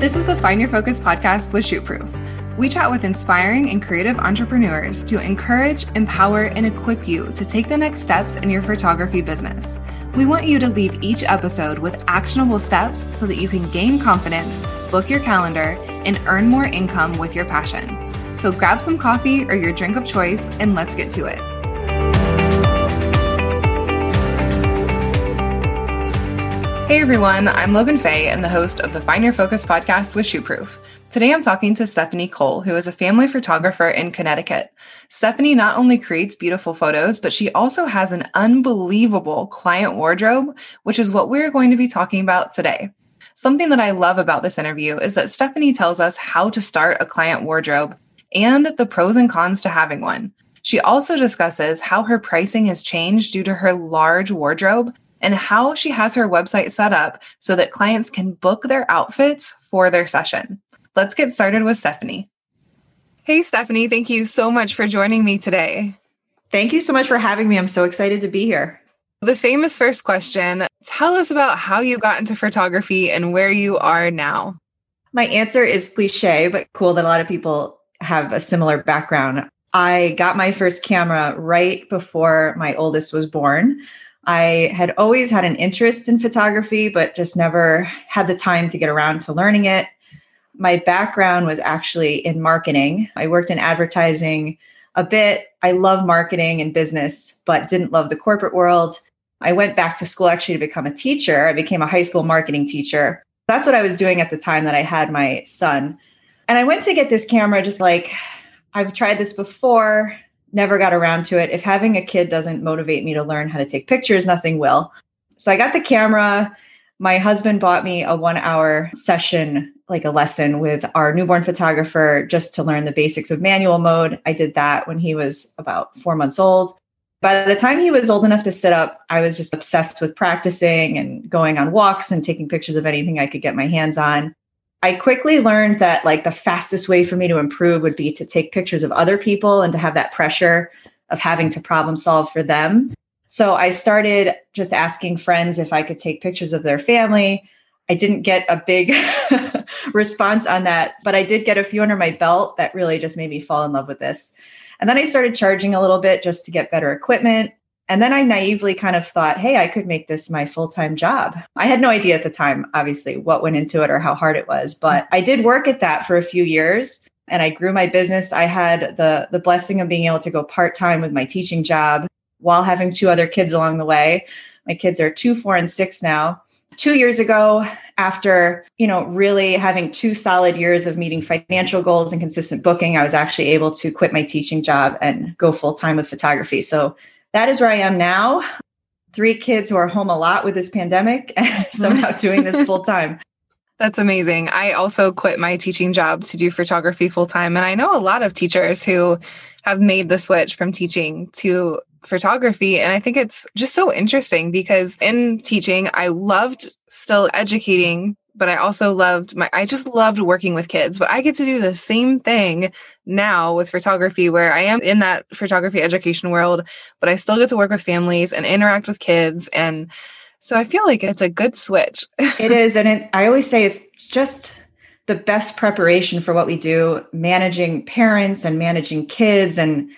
This is the Find Your Focus podcast with Shootproof. We chat with inspiring and creative entrepreneurs to encourage, empower, and equip you to take the next steps in your photography business. We want you to leave each episode with actionable steps so that you can gain confidence, book your calendar, and earn more income with your passion. So grab some coffee or your drink of choice and let's get to it. Hey everyone, I'm Logan Fay and the host of the Find Your Focus podcast with Shootproof. Today I'm talking to Stefanie Cole, who is a family photographer in Connecticut. Stefanie not only creates beautiful photos, but she also has an unbelievable client wardrobe, which is what we're going to be talking about today. Something that I love about this interview is that Stefanie tells us how to start a client wardrobe and the pros and cons to having one. She also discusses how her pricing has changed due to her large wardrobe and how she has her website set up so that clients can book their outfits for their session. Let's get started with Stefanie. Hey, Stefanie, thank you so much for joining me today. Thank you so much for having me. I'm so excited to be here. The famous first question tell us about how you got into photography and where you are now. My answer is cliche, but cool that a lot of people have a similar background. I got my first camera right before my oldest was born. I had always had an interest in photography, but just never had the time to get around to learning it. My background was actually in marketing. I worked in advertising a bit. I love marketing and business, but didn't love the corporate world. I went back to school actually to become a teacher. I became a high school marketing teacher. That's what I was doing at the time that I had my son. And I went to get this camera just like, I've tried this before never got around to it. If having a kid doesn't motivate me to learn how to take pictures, nothing will. So I got the camera. My husband bought me a one hour session, like a lesson with our newborn photographer, just to learn the basics of manual mode. I did that when he was about four months old. By the time he was old enough to sit up, I was just obsessed with practicing and going on walks and taking pictures of anything I could get my hands on. I quickly learned that like the fastest way for me to improve would be to take pictures of other people and to have that pressure of having to problem solve for them. So I started just asking friends if I could take pictures of their family. I didn't get a big response on that, but I did get a few under my belt that really just made me fall in love with this. And then I started charging a little bit just to get better equipment. And then I naively kind of thought, hey, I could make this my full time job. I had no idea at the time, obviously, what went into it or how hard it was, but I did work at that for a few years and I grew my business. I had the, the blessing of being able to go part time with my teaching job while having two other kids along the way. My kids are two, four, and six now. Two years ago, after you know really having two solid years of meeting financial goals and consistent booking i was actually able to quit my teaching job and go full time with photography so that is where I am now. Three kids who are home a lot with this pandemic and somehow doing this full time. That's amazing. I also quit my teaching job to do photography full time. And I know a lot of teachers who have made the switch from teaching to photography. And I think it's just so interesting because in teaching, I loved still educating but I also loved my I just loved working with kids. But I get to do the same thing now with photography where I am in that photography education world, but I still get to work with families and interact with kids and so I feel like it's a good switch. it is and it I always say it's just the best preparation for what we do managing parents and managing kids and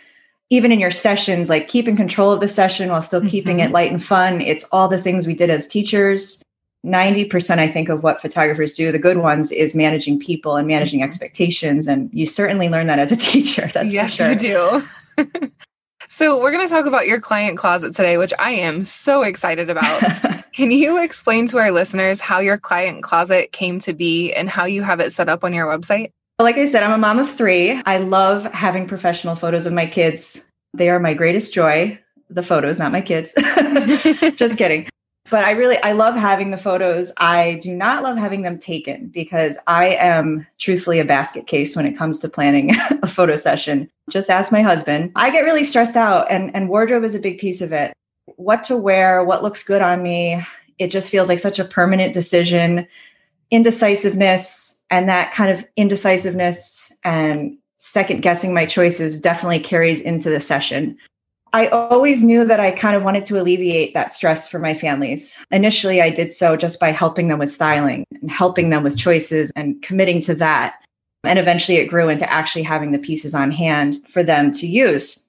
even in your sessions like keeping control of the session while still mm-hmm. keeping it light and fun it's all the things we did as teachers 90% I think of what photographers do, the good ones, is managing people and managing mm-hmm. expectations. And you certainly learn that as a teacher. That's yes, sure. you do. so we're going to talk about your client closet today, which I am so excited about. Can you explain to our listeners how your client closet came to be and how you have it set up on your website? Like I said, I'm a mom of three. I love having professional photos of my kids. They are my greatest joy. The photos, not my kids. Just kidding but I really I love having the photos. I do not love having them taken because I am truthfully a basket case when it comes to planning a photo session. Just ask my husband. I get really stressed out and and wardrobe is a big piece of it. What to wear, what looks good on me. It just feels like such a permanent decision. Indecisiveness and that kind of indecisiveness and second guessing my choices definitely carries into the session. I always knew that I kind of wanted to alleviate that stress for my families. Initially, I did so just by helping them with styling. and helping them with choices and committing to that. And eventually it grew into actually having the pieces on hand for them to use.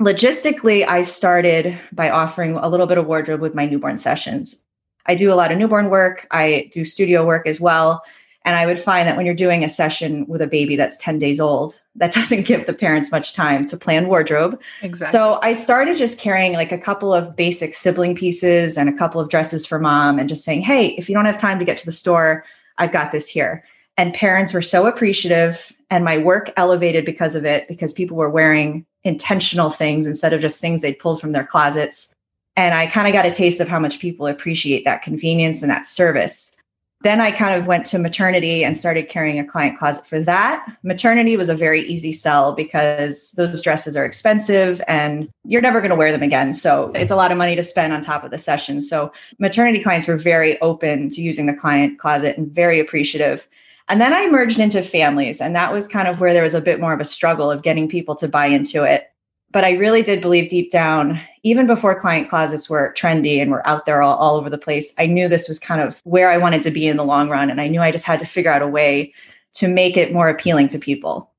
Logistically, I started by offering a little bit of wardrobe with my newborn sessions. I do a lot of newborn work, I do studio work as well. And I would find that when you're doing a session with a baby that's 10 days old, that doesn't give the parents much time to plan wardrobe. Exactly. So I started just carrying like a couple of basic sibling pieces and a couple of dresses for mom and just saying, hey, if you don't have time to get to the store, I've got this here. And parents were so appreciative. And my work elevated because of it, because people were wearing intentional things instead of just things they'd pulled from their closets. And I kind of got a taste of how much people appreciate that convenience and that service. Then I kind of went to maternity and started carrying a client closet for that. Maternity was a very easy sell because those dresses are expensive and you're never going to wear them again. So it's a lot of money to spend on top of the session. So maternity clients were very open to using the client closet and very appreciative. And then I merged into families, and that was kind of where there was a bit more of a struggle of getting people to buy into it. But I really did believe deep down, even before client closets were trendy and were out there all, all over the place, I knew this was kind of where I wanted to be in the long run. And I knew I just had to figure out a way to make it more appealing to people.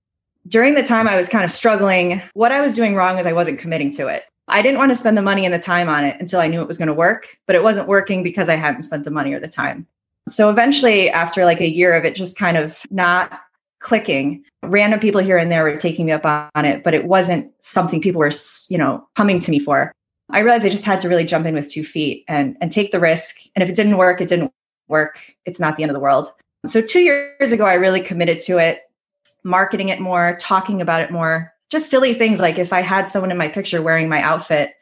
During the time I was kind of struggling, what I was doing wrong was I wasn't committing to it. I didn't want to spend the money and the time on it until I knew it was going to work, but it wasn't working because I hadn't spent the money or the time. So eventually, after like a year of it just kind of not clicking. Random people here and there were taking me up on it, but it wasn't something people were, you know, coming to me for. I realized I just had to really jump in with two feet and and take the risk. And if it didn't work, it didn't work. It's not the end of the world. So 2 years ago I really committed to it, marketing it more, talking about it more. Just silly things like if I had someone in my picture wearing my outfit,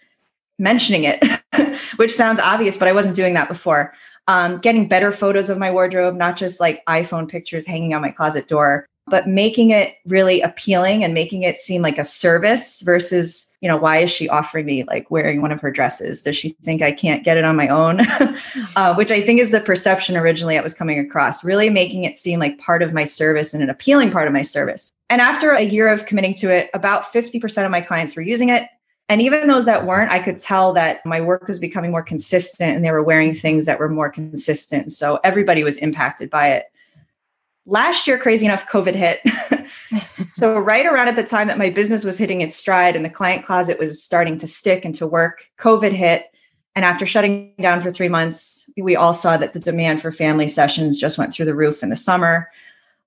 mentioning it, which sounds obvious, but I wasn't doing that before. Um, getting better photos of my wardrobe, not just like iPhone pictures hanging on my closet door but making it really appealing and making it seem like a service versus you know why is she offering me like wearing one of her dresses? Does she think i can't get it on my own? Uh, which i think is the perception originally it was coming across really making it seem like part of my service and an appealing part of my service. And after a year of committing to it about 50% of my clients were using it and even those that weren't, I could tell that my work was becoming more consistent and they were wearing things that were more consistent. So everybody was impacted by it last year, crazy enough, COVID hit. so, right around at the time that my business was hitting its stride and the client closet was starting to stick and to work, COVID hit. And after shutting down for three months, we all saw that the demand for family sessions just went through the roof in the summer.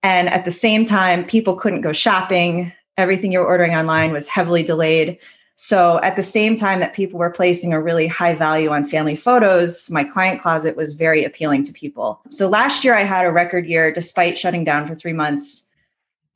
And at the same time, people couldn't go shopping. Everything you were ordering online was heavily delayed. So at the same time that people were placing a really high value on family photos, my client closet was very appealing to people. So last year I had a record year despite shutting down for 3 months.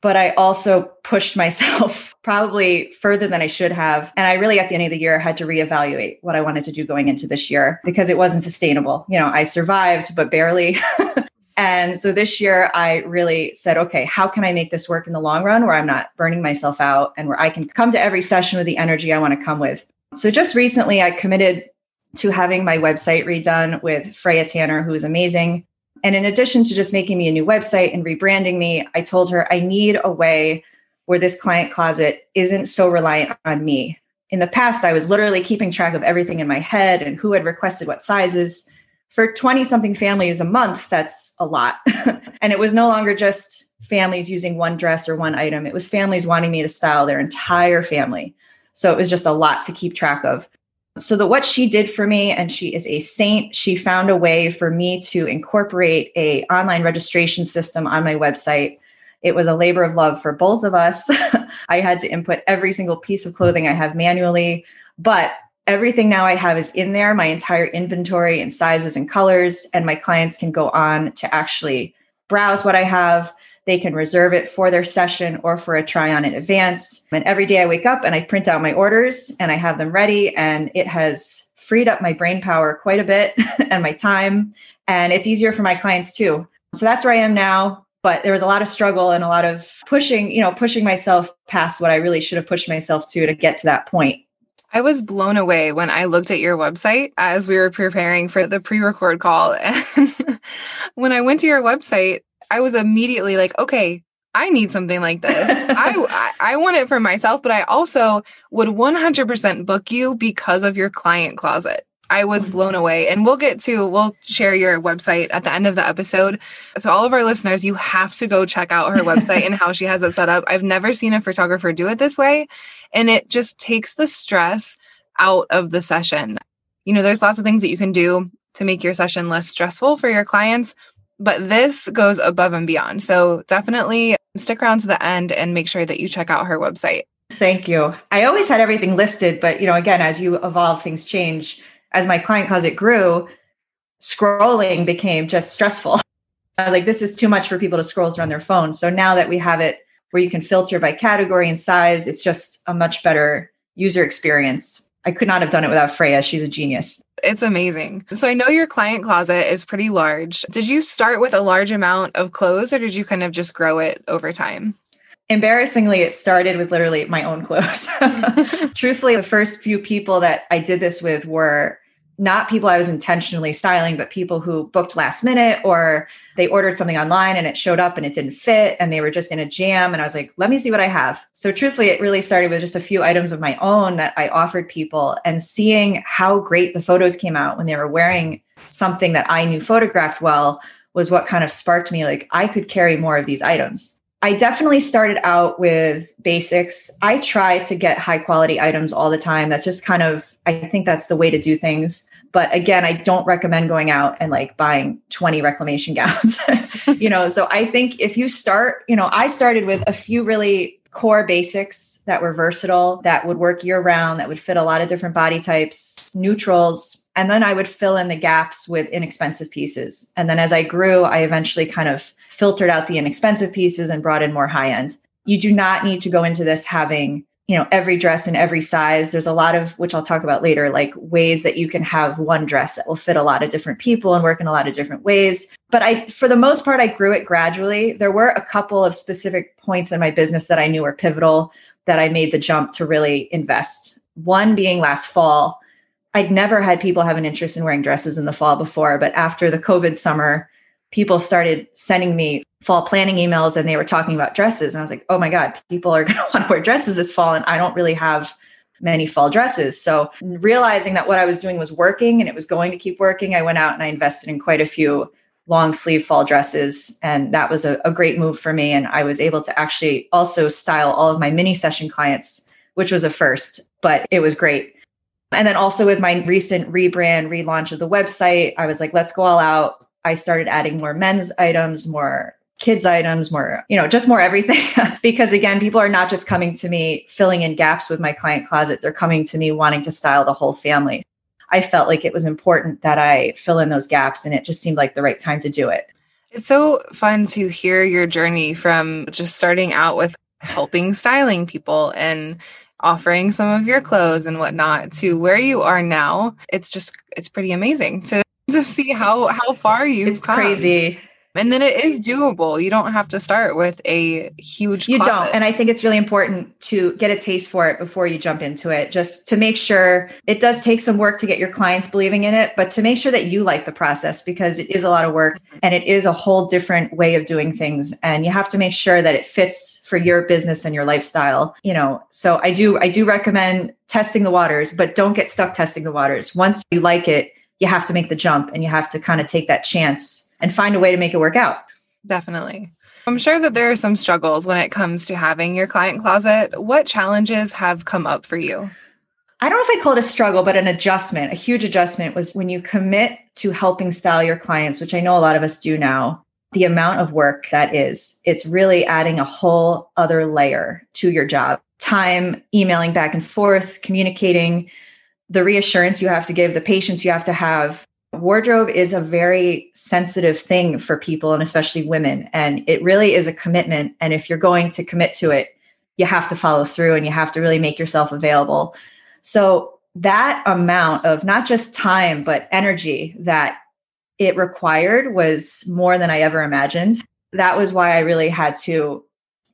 But I also pushed myself probably further than I should have. And I really, at the end of the year, had to reevaluate what I wanted to do going into this year because it wasn't sustainable. You know, I survived, but barely. And so this year, I really said, okay, how can I make this work in the long run where I'm not burning myself out and where I can come to every session with the energy I want to come with? So just recently, I committed to having my website redone with Freya Tanner, who is amazing. And in addition to just making me a new website and rebranding me, I told her I need a way where this client closet isn't so reliant on me. In the past, I was literally keeping track of everything in my head and who had requested what sizes for 20 something families a month, that's a lot. and it was no longer just families using one dress or one item, it was families wanting me to style their entire family. So it was just a lot to keep track of. So that what she did for me and she is a saint she found a way for me to incorporate a online registration system on my website it was a labor of love for both of us i had to input every single piece of clothing i have manually but everything now I have is in there, my entire inventory and sizes and colors. And my clients can go on to actually browse what I have. They can reserve it for their session or for a try on in advance. And every day I wake up and I print out my orders and I have them ready. And it has freed up my brain power quite a bit and my time. And it's easier for my clients too. So that's where I am now. But there was a lot of struggle and a lot of pushing, you know, pushing myself past what I really should have pushed myself to to get to that point. I was blown away when I looked at your website as we were preparing for the pre record call. And when I went to your website, I was immediately like, okay, I need something like this. I, I, I want it for myself, but I also would 100% book you because of your client closet. I was blown away. And we'll get to, we'll share your website at the end of the episode. So, all of our listeners, you have to go check out her website and how she has it set up. I've never seen a photographer do it this way. And it just takes the stress out of the session. You know, there's lots of things that you can do to make your session less stressful for your clients, but this goes above and beyond. So, definitely stick around to the end and make sure that you check out her website. Thank you. I always had everything listed, but you know, again, as you evolve, things change as my client closet grew, scrolling became just stressful. I was like, this is too much for people to scroll through on their phone. So now that we have it where you can filter by category and size, it's just a much better user experience. I could not have done it without Freya. She's a genius. It's amazing. So I know your client closet is pretty large. Did you start with a large amount of clothes or did you kind of just grow it over time? Embarrassingly, it started with literally my own clothes. Truthfully, the first few people that I did this with were not people I was intentionally styling, but people who booked last minute or they ordered something online and it showed up and it didn't fit and they were just in a jam. And I was like, let me see what I have. So, truthfully, it really started with just a few items of my own that I offered people and seeing how great the photos came out when they were wearing something that I knew photographed well was what kind of sparked me like, I could carry more of these items. I definitely started out with basics. I try to get high quality items all the time. That's just kind of, I think that's the way to do things. But again, I don't recommend going out and like buying 20 Reformation gowns. you know, so I think if you start, you know, I started with a few really core basics that were versatile, that would work year round, that would fit a lot of different body types, neutrals. And then I would fill in the gaps with inexpensive pieces. And then as I grew, I eventually kind of filtered out the inexpensive pieces and brought in more high end. You do not need to go into this having you know every dress in every size. There's a lot of which i'll talk about later like ways that you can have one dress that will fit a lot of different people and work in a lot of different ways. But i for the most part i grew it gradually. There were a couple of specific points in my business that i knew were pivotal that i made the jump to really invest. One being last fall i'd never had people have an interest in wearing dresses in the fall before but after the covid summer people started sending me fall planning emails and they were talking about dresses. And I was like, oh my God, people are going to want to wear dresses this fall. And I don't really have many fall dresses. So realizing that what I was doing was working and it was going to keep working, I went out and I invested in quite a few long sleeve fall dresses. And that was a, a great move for me. And I was able to actually also style all of my mini session clients, which was a first, but it was great. And then also with my recent rebrand, relaunch of the website, I was like, let's go all out. I started adding more men's items, more kids items, more, you know, just more everything. because again, people are not just coming to me filling in gaps with my client closet, they're coming to me wanting to style the whole family. I felt like it was important that I fill in those gaps and it just seemed like the right time to do it. It's so fun to hear your journey from just starting out with helping styling people and offering some of your clothes and whatnot to where you are now. It's just it's pretty amazing to to see how how far you've it's come. crazy and then it is doable you don't have to start with a huge you closet. don't and i think it's really important to get a taste for it before you jump into it just to make sure it does take some work to get your clients believing in it but to make sure that you like the process because it is a lot of work mm-hmm. and it is a whole different way of doing things and you have to make sure that it fits for your business and your lifestyle you know so i do i do recommend testing the waters but don't get stuck testing the waters once you like it you have to make the jump and you have to kind of take that chance and find a way to make it work out. Definitely. I'm sure that there are some struggles when it comes to having your client closet. What challenges have come up for you? I don't know if I call it a struggle, but an adjustment. A huge adjustment was when you commit to helping style your clients, which I know a lot of us do now. The amount of work that is, it's really adding a whole other layer to your job. Time, emailing back and forth, communicating, the reassurance you have to give, the patience you have to have. Wardrobe is a very sensitive thing for people and especially women. And it really is a commitment. And if you're going to commit to it, you have to follow through and you have to really make yourself available. So, that amount of not just time, but energy that it required was more than I ever imagined. That was why I really had to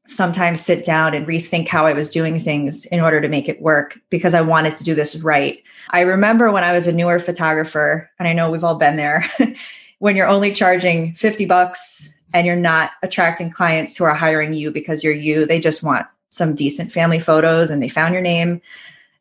sometimes sit down and rethink how I was doing things in order to make it work because I wanted to do this right. I remember when I was a newer photographer, and I know we've all been there, when you're only charging 50 bucks and you're not attracting clients who are hiring you because you're you, they just want some decent family photos and they found your name.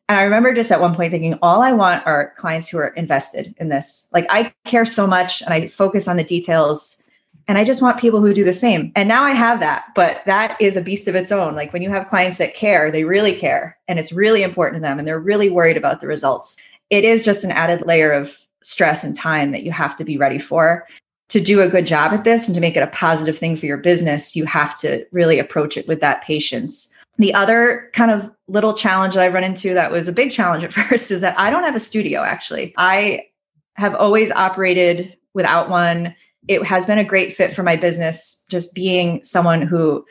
And I remember just at one point thinking, all I want are clients who are invested in this. Like I care so much and I focus on the details. And I just want people who do the same. And now I have that, but that is a beast of its own. Like when you have clients that care, they really care and it's really important to them and they're really worried about the results. It is just an added layer of stress and time that you have to be ready for. To do a good job at this and to make it a positive thing for your business, you have to really approach it with that patience. The other kind of little challenge that I've run into that was a big challenge at first is that I don't have a studio actually. I have always operated without one. It has been a great fit for my business, just being someone who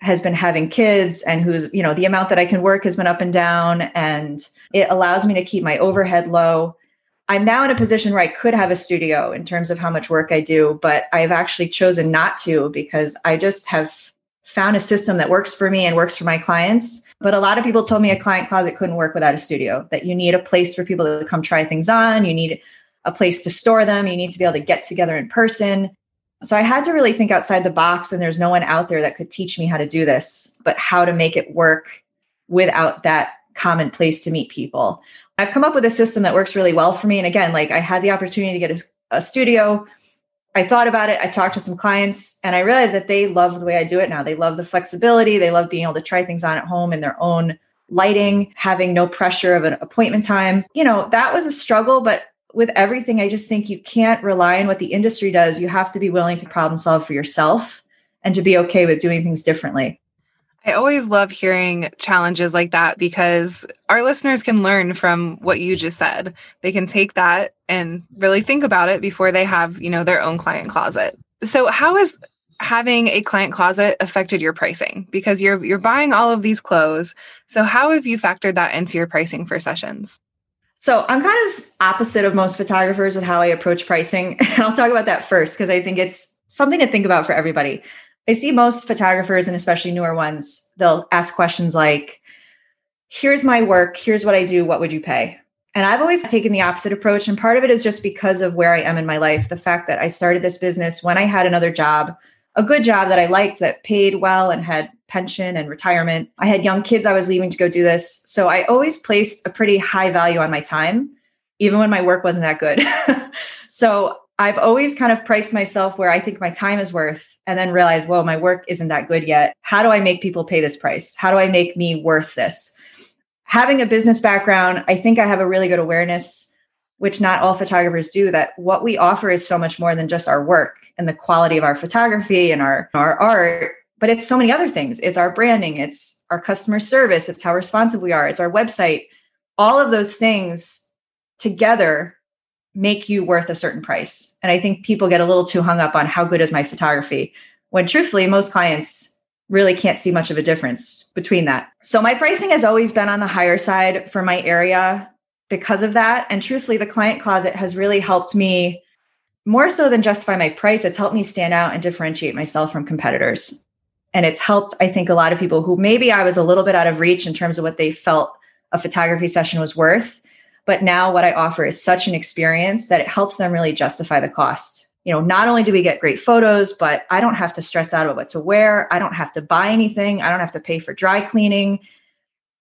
has been having kids and who's, you know, the amount that I can work has been up and down and it allows me to keep my overhead low. I'm now in a position where I could have a studio in terms of how much work I do, but I've actually chosen not to because I just have found a system that works for me and works for my clients. But a lot of people told me a client closet couldn't work without a studio, that you need a place for people to come try things on, you need a place to store them, you need to be able to get together in person. So I had to really think outside the box, and there's no one out there that could teach me how to do this, but how to make it work without that common place to meet people. I've come up with a system that works really well for me. And again, like I had the opportunity to get a, a studio. I thought about it. I talked to some clients and I realized that they love the way I do it now. They love the flexibility. They love being able to try things on at home in their own lighting, having no pressure of an appointment time. You know, that was a struggle, but with everything, I just think you can't rely on what the industry does. You have to be willing to problem solve for yourself and to be okay with doing things differently. I always love hearing challenges like that because our listeners can learn from what you just said. They can take that and really think about it before they have, you know, their own client closet. So how has having a client closet affected your pricing? Because you're you're buying all of these clothes. So how have you factored that into your pricing for sessions? So I'm kind of opposite of most photographers with how I approach pricing. And I'll talk about that first because I think it's something to think about for everybody. I see most photographers and especially newer ones, they'll ask questions like, here's my work, here's what I do, what would you pay? And I've always taken the opposite approach. And part of it is just because of where I am in my life. The fact that I started this business when I had another job, a good job that I liked that paid well and had pension and retirement. I had young kids I was leaving to go do this. So I always placed a pretty high value on my time, even when my work wasn't that good. so I've always kind of priced myself where I think my time is worth and then realize, whoa, my work isn't that good yet. How do I make people pay this price? How do I make me worth this? Having a business background, I think I have a really good awareness, which not all photographers do, that what we offer is so much more than just our work and the quality of our photography and our, our art, but it's so many other things. It's our branding, it's our customer service, it's how responsive we are, it's our website. All of those things together make you worth a certain price. And I think people get a little too hung up on how good is my photography, when truthfully, most clients really can't see much of a difference between that. So my pricing has always been on the higher side for my area because of that. And truthfully, the client closet has really helped me more so than justify my price. It's helped me stand out and differentiate myself from competitors. And it's helped, I think, a lot of people who maybe I was a little bit out of reach in terms of what they felt a photography session was worth but now what I offer is such an experience that it helps them really justify the cost. You know, not only do we get great photos, but I don't have to stress out about what to wear. I don't have to buy anything. I don't have to pay for dry cleaning.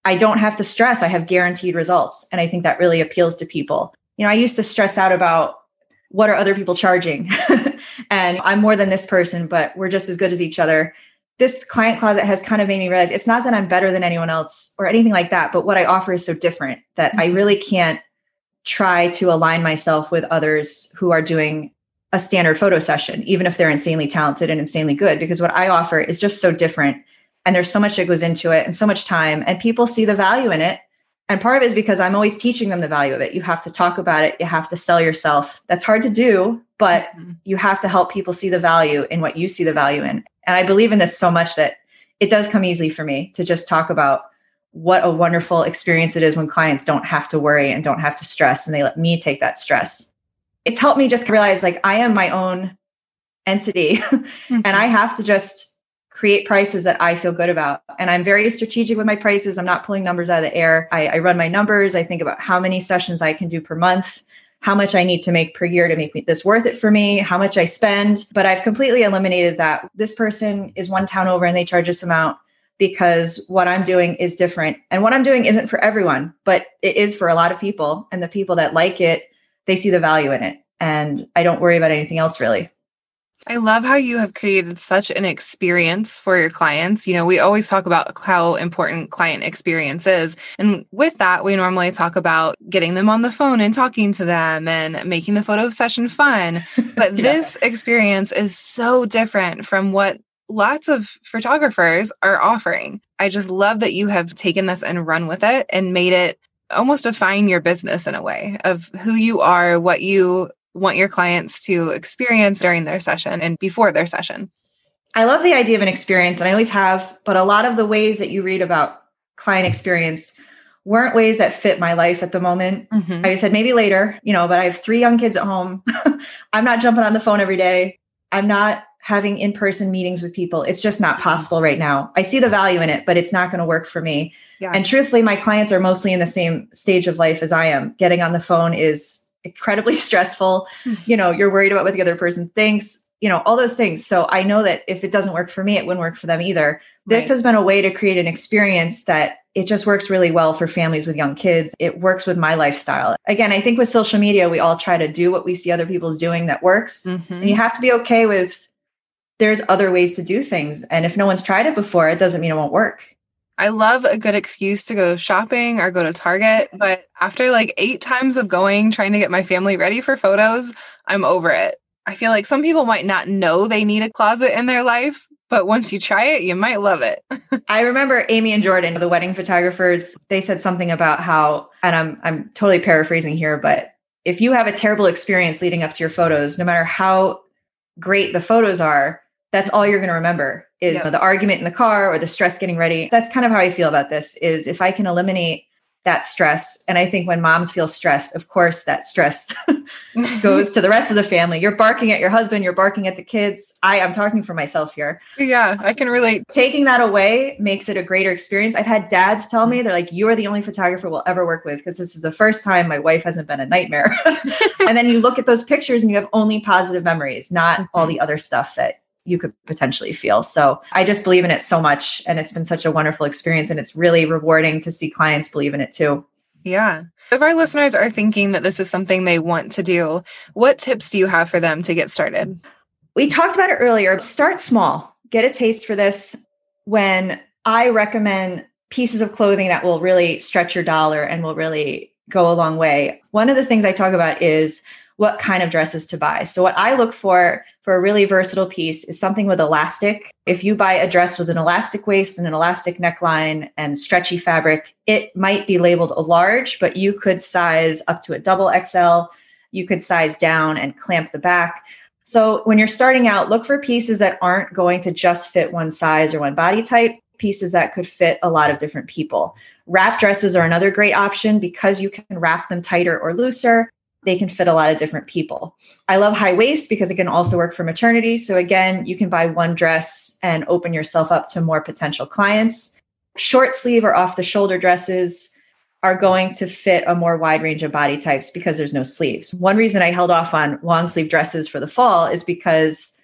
I don't have to stress. I have guaranteed results. And I think that really appeals to people. You know, I used to stress out about what are other people charging? and I'm more than this person, but we're just as good as each other this client closet has kind of made me realize it's not that I'm better than anyone else or anything like that, but what I offer is so different that mm-hmm. I really can't try to align myself with others who are doing a standard photo session, even if they're insanely talented and insanely good, because what I offer is just so different. And there's so much that goes into it and so much time, and people see the value in it. And part of it is because I'm always teaching them the value of it. You have to talk about it, you have to sell yourself. That's hard to do, but mm-hmm. you have to help people see the value in what you see the value in. And I believe in this so much that it does come easy for me to just talk about what a wonderful experience it is when clients don't have to worry and don't have to stress and they let me take that stress. It's helped me just realize like I am my own entity mm-hmm. and I have to just create prices that I feel good about. And I'm very strategic with my prices. I'm not pulling numbers out of the air. I, I run my numbers. I think about how many sessions I can do per month how much I need to make per year to make this worth it for me, how much I spend. But I've completely eliminated that. This person is one town over and they charge this amount. because what I'm doing is different. And what I'm doing isn't for everyone, but it is for a lot of people. And the people that like it, they see the value in it. And I don't worry about anything else really. I love how you have created such an experience for your clients. You know, we always talk about how important client experience is. And with that, we normally talk about getting them on the phone and talking to them and making the photo session fun. But yeah. this experience is so different from what lots of photographers are offering. I just love that you have taken this and run with it and made it almost define your business in a way of who you are, what you want your clients to experience during their session and before their session. I love the idea of an experience, and I always have, but a lot of the ways that you read about client experience weren't ways that fit my life at the moment. Mm-hmm. I said maybe later, you know, but I have three young kids at home. I'm not jumping on the phone every day. I'm not having in person meetings with people. It's just not possible right now. I see the value in it, but it's not going to work for me. Yeah. And truthfully, my clients are mostly in the same stage of life as I am. Getting on the phone is incredibly stressful. Hmm. You know, you're worried about what the other person thinks, you know, all those things. So I know that if it doesn't work for me, it wouldn't work for them either. This right. has been a way to create an experience that it just works really well for families with young kids. It works with my lifestyle. Again, I think with social media, we all try to do what we see other people's doing that works. Mm-hmm. And you have to be okay with there's other ways to do things. And if no one's tried it before, it doesn't mean it won't work. I love a good excuse to go shopping or go to Target, mm-hmm. but after like eight times of going, trying to get my family ready for photos, I'm over it. I feel like some people might not know they need a closet in their life, but once you try it, you might love it. I remember Amy and Jordan, the wedding photographers, they said something about how, and I'm I'm totally paraphrasing here, but if you have a terrible experience leading up to your photos, no matter how great the photos are, that's all you're going to remember is yeah. the argument in the car or the stress getting ready. That's kind of how I feel about this is if I can eliminate that stress and I think when moms feel stressed, of course that stress goes to the rest of the family. You're barking at your husband, you're barking at the kids. I I'm talking for myself here. Yeah, I can relate. Taking that away makes it a greater experience. I've had dads tell me they're like you are the only photographer we'll ever work with because this is the first time my wife hasn't been a nightmare. and then you look at those pictures and you have only positive memories, not mm-hmm. all the other stuff that you could potentially feel. So I just believe in it so much. And it's been such a wonderful experience. And it's really rewarding to see clients believe in it too. Yeah. If our listeners are thinking that this is something they want to do, what tips do you have for them to get started? We talked about it earlier. Start small, get a taste for this. When I recommend pieces of clothing that will really stretch your dollar and will really go a long way, one of the things I talk about is what kind of dresses to buy. So, what I look for for a really versatile piece is something with elastic. If you buy a dress with an elastic waist and an elastic neckline and stretchy fabric, it might be labeled a large, but you could size up to a double XL. You could size down and clamp the back. So, when you're starting out, look for pieces that aren't going to just fit one size or one body type, pieces that could fit a lot of different people. Wrap dresses are another great option because you can wrap them tighter or looser they can fit a lot of different people. I love high waist because it can also work for maternity. So, again, you can buy one dress and open yourself up to more potential clients. Short sleeve or off the shoulder dresses are going to fit a more wide range of body types because there's no sleeves. One reason I held off on long sleeve dresses for the fall is because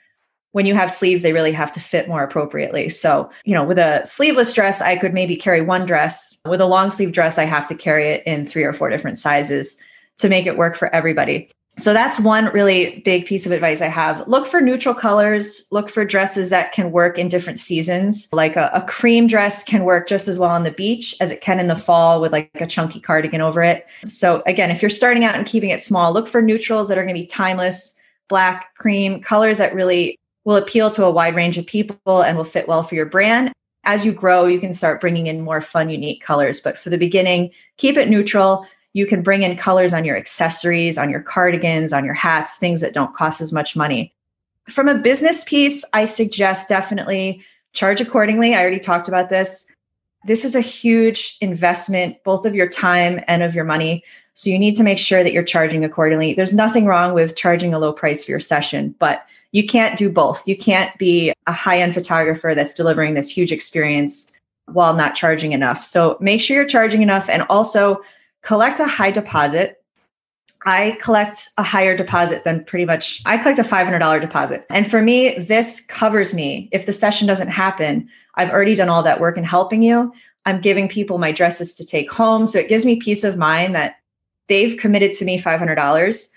when you have sleeves, they really have to fit more appropriately. So, you know, with a sleeveless dress, I could maybe carry one dress. With a long sleeve dress, I have to carry it in three or four different sizes to make it work for everybody. So that's one really big piece of advice I have. Look for neutral colors. Look for dresses that can work in different seasons. Like a, a, cream dress can work just as well on the beach as it can in the fall with like a chunky cardigan over it. So again, if you're starting out and keeping it small, look for neutrals that are going to be timeless, black, cream, colors that really will appeal to a wide range of people and will fit well for your brand. As you grow, you can start bringing in more fun, unique colors. But for the beginning, keep it neutral you can bring in colors on your accessories, on your cardigans, on your hats, things that don't cost as much money. From a business piece, I suggest definitely charge accordingly. I already talked about this. This is a huge investment, both of your time and of your money. So you need to make sure that you're charging accordingly. There's nothing wrong with charging a low price for your session, but you can't do both. You can't be a high end photographer that's delivering this huge experience while not charging enough. So make sure you're charging enough and also collect a high deposit. I collect a higher deposit than pretty much, I collect a $500 deposit. And for me, this covers me. If the session doesn't happen, I've already done all that work in helping you. I'm giving people my dresses to take home. So it gives me peace of mind that they've committed to me $500.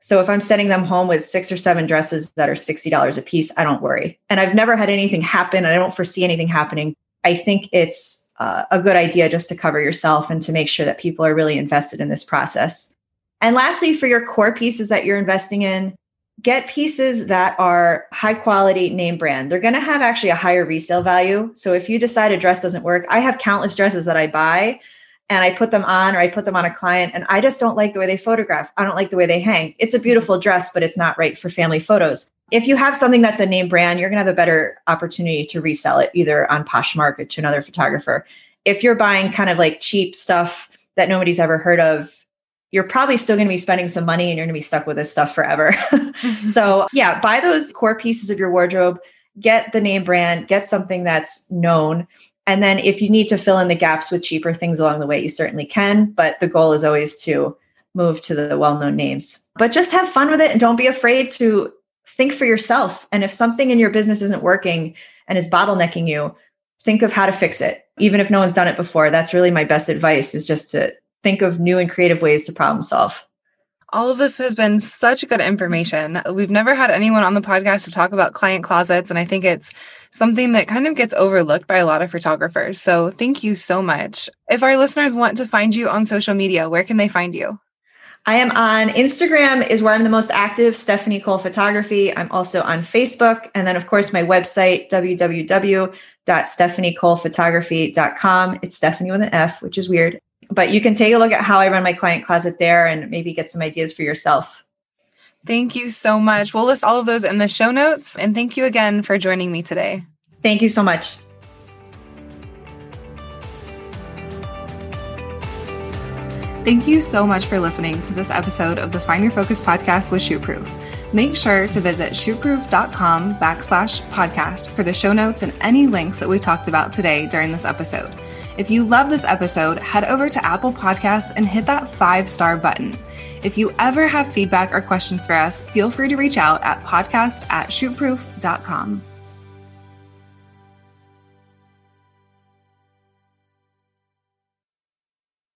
So if I'm sending them home with six or seven dresses that are $60 a piece, I don't worry. And I've never had anything happen. I don't foresee anything happening. I think it's uh, a good idea just to cover yourself and to make sure that people are really invested in this process. And lastly, for your core pieces that you're investing in, get pieces that are high quality name brand. They're going to have actually a higher resale value. So if you decide a dress doesn't work, I have countless dresses that I buy and I put them on or I put them on a client and I just don't like the way they photograph. I don't like the way they hang. It's a beautiful dress, but it's not right for family photos. If you have something that's a name brand, you're going to have a better opportunity to resell it either on Poshmark to another photographer. If you're buying kind of like cheap stuff that nobody's ever heard of, you're probably still going to be spending some money and you're going to be stuck with this stuff forever. Mm-hmm. so, yeah, buy those core pieces of your wardrobe, get the name brand, get something that's known. And then if you need to fill in the gaps with cheaper things along the way, you certainly can. But the goal is always to move to the well known names. But just have fun with it and don't be afraid to think for yourself. And if something in your business isn't working and is bottlenecking you, think of how to fix it. Even if no one's done it before, that's really my best advice is just to think of new and creative ways to problem solve. All of this has been such good information. We've never had anyone on the podcast to talk about client closets, and I think it's something that kind of gets overlooked by a lot of photographers. So, thank you so much. If our listeners want to find you on social media, where can they find you? I am on Instagram is where I'm the most active, Stefanie Cole Photography. I'm also on Facebook. And then of course my website, www.stefaniecolephotography.com. It's Stefanie with an F, which is weird but you can take a look at how I run my client closet there and maybe get some ideas for yourself. Thank you so much. We'll list all of those in the show notes. And thank you again for joining me today. Thank you so much. Thank you so much for listening to this episode of the Find Your Focus podcast with Shootproof. Make sure to visit shootproof.com backslash podcast for the show notes and any links that we talked about today during this episode. If you love this episode, head over to Apple Podcasts and hit that five star button. If you ever have feedback or questions for us, feel free to reach out at podcast at shootproof.com.